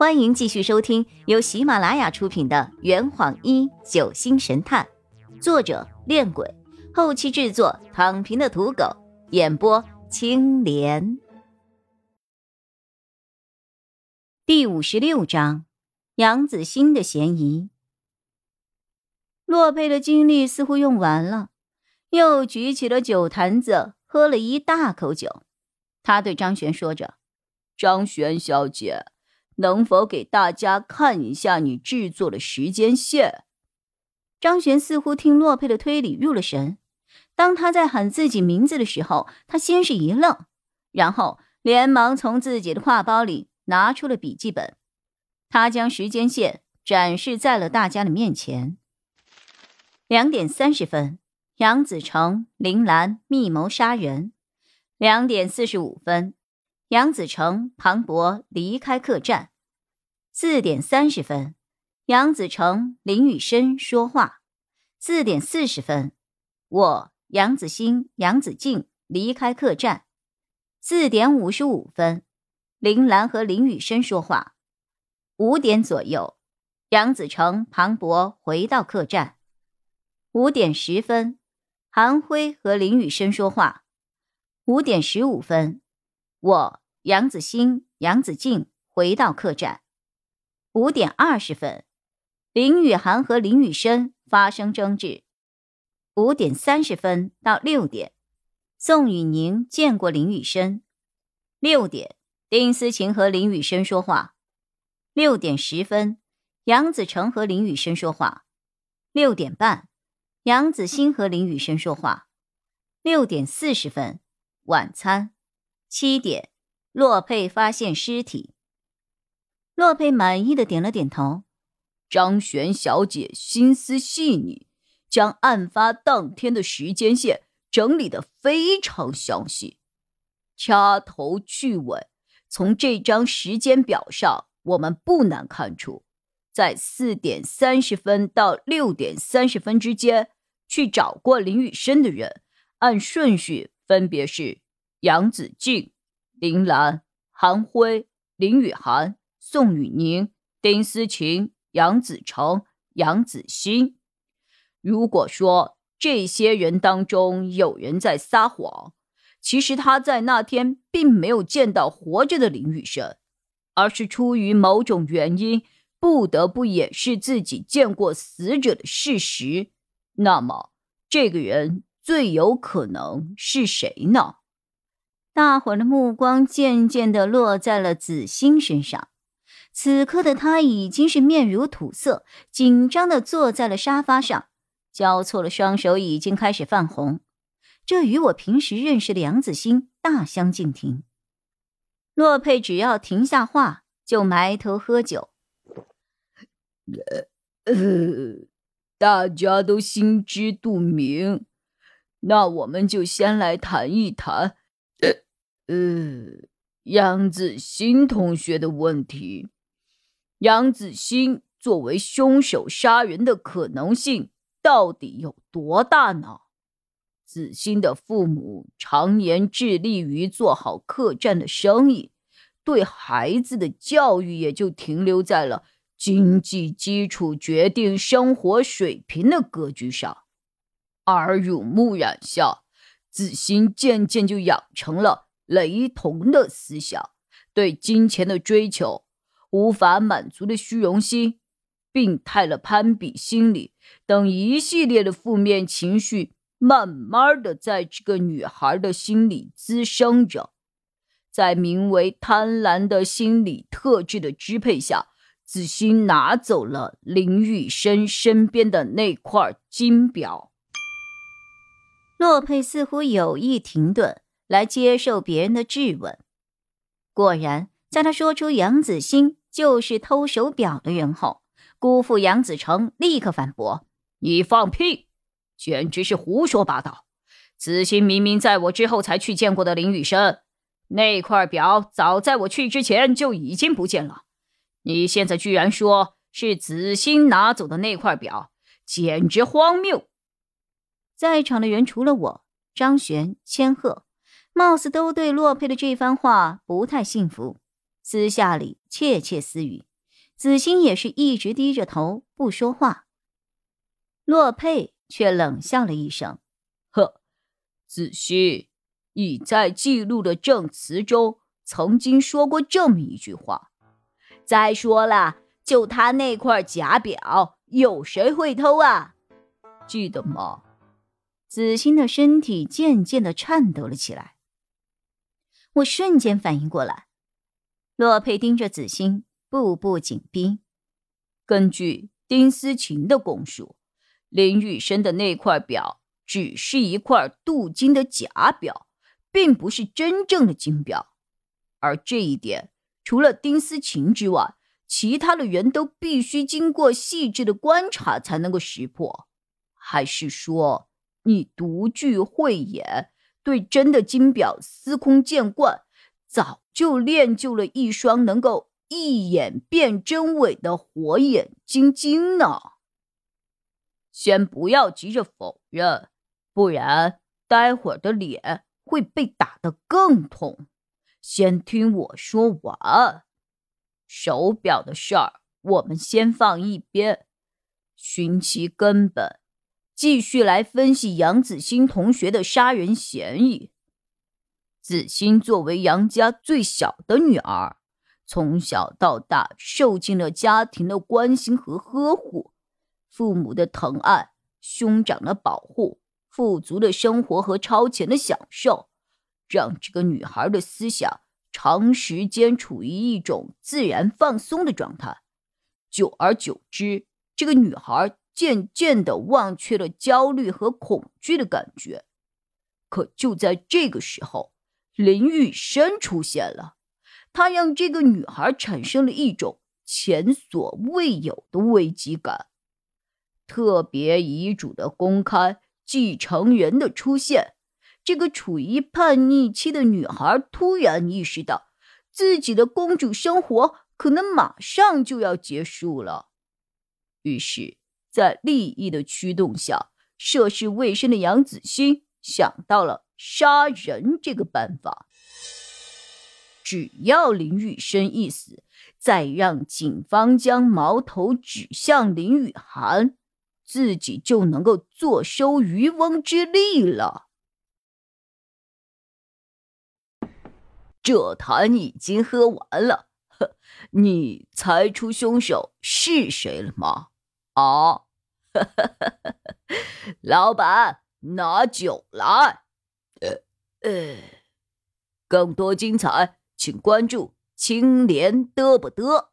欢迎继续收听由喜马拉雅出品的《圆谎一九星神探》，作者：恋鬼，后期制作：躺平的土狗，演播：青莲。第五十六章：杨子欣的嫌疑。洛佩的精力似乎用完了，又举起了酒坛子，喝了一大口酒。他对张璇说着：“张璇小姐。”能否给大家看一下你制作的时间线？张璇似乎听洛佩的推理入了神。当他在喊自己名字的时候，他先是一愣，然后连忙从自己的挎包里拿出了笔记本。他将时间线展示在了大家的面前。两点三十分，杨子成、林兰密谋杀人。两点四十五分。杨子成、庞博离开客栈。四点三十分，杨子成、林雨生说话。四点四十分，我杨子欣、杨子静离开客栈。四点五十五分，林兰和林雨生说话。五点左右，杨子成、庞博回到客栈。五点十分，韩辉和林雨生说话。五点十五分，我。杨子欣、杨子静回到客栈。五点二十分，林雨涵和林雨生发生争执。五点三十分到六点，宋雨宁见过林雨生。六点，丁思琴和林雨生说话。六点十分，杨子成和林雨生说话。六点半，杨子欣和林雨生说话。六点四十分，晚餐。七点。洛佩发现尸体。洛佩满意的点了点头。张璇小姐心思细腻，将案发当天的时间线整理的非常详细，掐头去尾。从这张时间表上，我们不难看出，在四点三十分到六点三十分之间去找过林雨生的人，按顺序分别是杨子静。林兰、韩辉、林雨涵、宋雨宁、丁思琴、杨子成、杨子欣。如果说这些人当中有人在撒谎，其实他在那天并没有见到活着的林雨生，而是出于某种原因不得不掩饰自己见过死者的事实。那么，这个人最有可能是谁呢？大伙的目光渐渐地落在了子欣身上。此刻的他已经是面如土色，紧张地坐在了沙发上，交错了双手，已经开始泛红。这与我平时认识的杨子欣大相径庭。洛佩只要停下话，就埋头喝酒。呃，大家都心知肚明，那我们就先来谈一谈。呃，杨子欣同学的问题，杨子欣作为凶手杀人的可能性到底有多大呢？子欣的父母常年致力于做好客栈的生意，对孩子的教育也就停留在了经济基础决定生活水平的格局上，耳濡目染下，子欣渐渐就养成了。雷同的思想，对金钱的追求，无法满足的虚荣心，病态的攀比心理等一系列的负面情绪，慢慢的在这个女孩的心里滋生着。在名为贪婪的心理特质的支配下，子欣拿走了林雨生身边的那块金表。洛佩似乎有意停顿。来接受别人的质问。果然，在他说出杨子欣就是偷手表的人后，姑父杨子成立刻反驳：“你放屁，简直是胡说八道！子欣明明在我之后才去见过的林雨生，那块表早在我去之前就已经不见了。你现在居然说是子欣拿走的那块表，简直荒谬！”在场的人除了我、张璇、千鹤。貌似都对洛佩的这番话不太信服，私下里窃窃私语：“子欣也是一直低着头不说话。洛佩却冷笑了一声：“呵，子欣，你在记录的证词中曾经说过这么一句话。再说了，就他那块假表，有谁会偷啊？记得吗？”子欣的身体渐渐的颤抖了起来。我瞬间反应过来，洛佩盯着子欣，步步紧逼。根据丁思琴的供述。林雨生的那块表只是一块镀金的假表，并不是真正的金表，而这一点除了丁思琴之外，其他的人都必须经过细致的观察才能够识破。还是说你独具慧眼，对真的金表司空见惯，早就练就了一双能够一眼辨真伪的火眼金睛呢？先不要急着否认，不然待会儿的脸会被打得更痛。先听我说完，手表的事儿我们先放一边，寻其根本，继续来分析杨子欣同学的杀人嫌疑。子欣作为杨家最小的女儿，从小到大受尽了家庭的关心和呵护。父母的疼爱，兄长的保护，富足的生活和超前的享受，让这个女孩的思想长时间处于一种自然放松的状态。久而久之，这个女孩渐渐的忘却了焦虑和恐惧的感觉。可就在这个时候，林玉生出现了，他让这个女孩产生了一种前所未有的危机感。特别遗嘱的公开，继承人的出现，这个处于叛逆期的女孩突然意识到，自己的公主生活可能马上就要结束了。于是，在利益的驱动下，涉世未深的杨子欣想到了杀人这个办法。只要林雨生一死，再让警方将矛头指向林雨涵。自己就能够坐收渔翁之利了。这坛已经喝完了，呵，你猜出凶手是谁了吗？啊，老板，拿酒来。呃呃，更多精彩，请关注青莲嘚不嘚。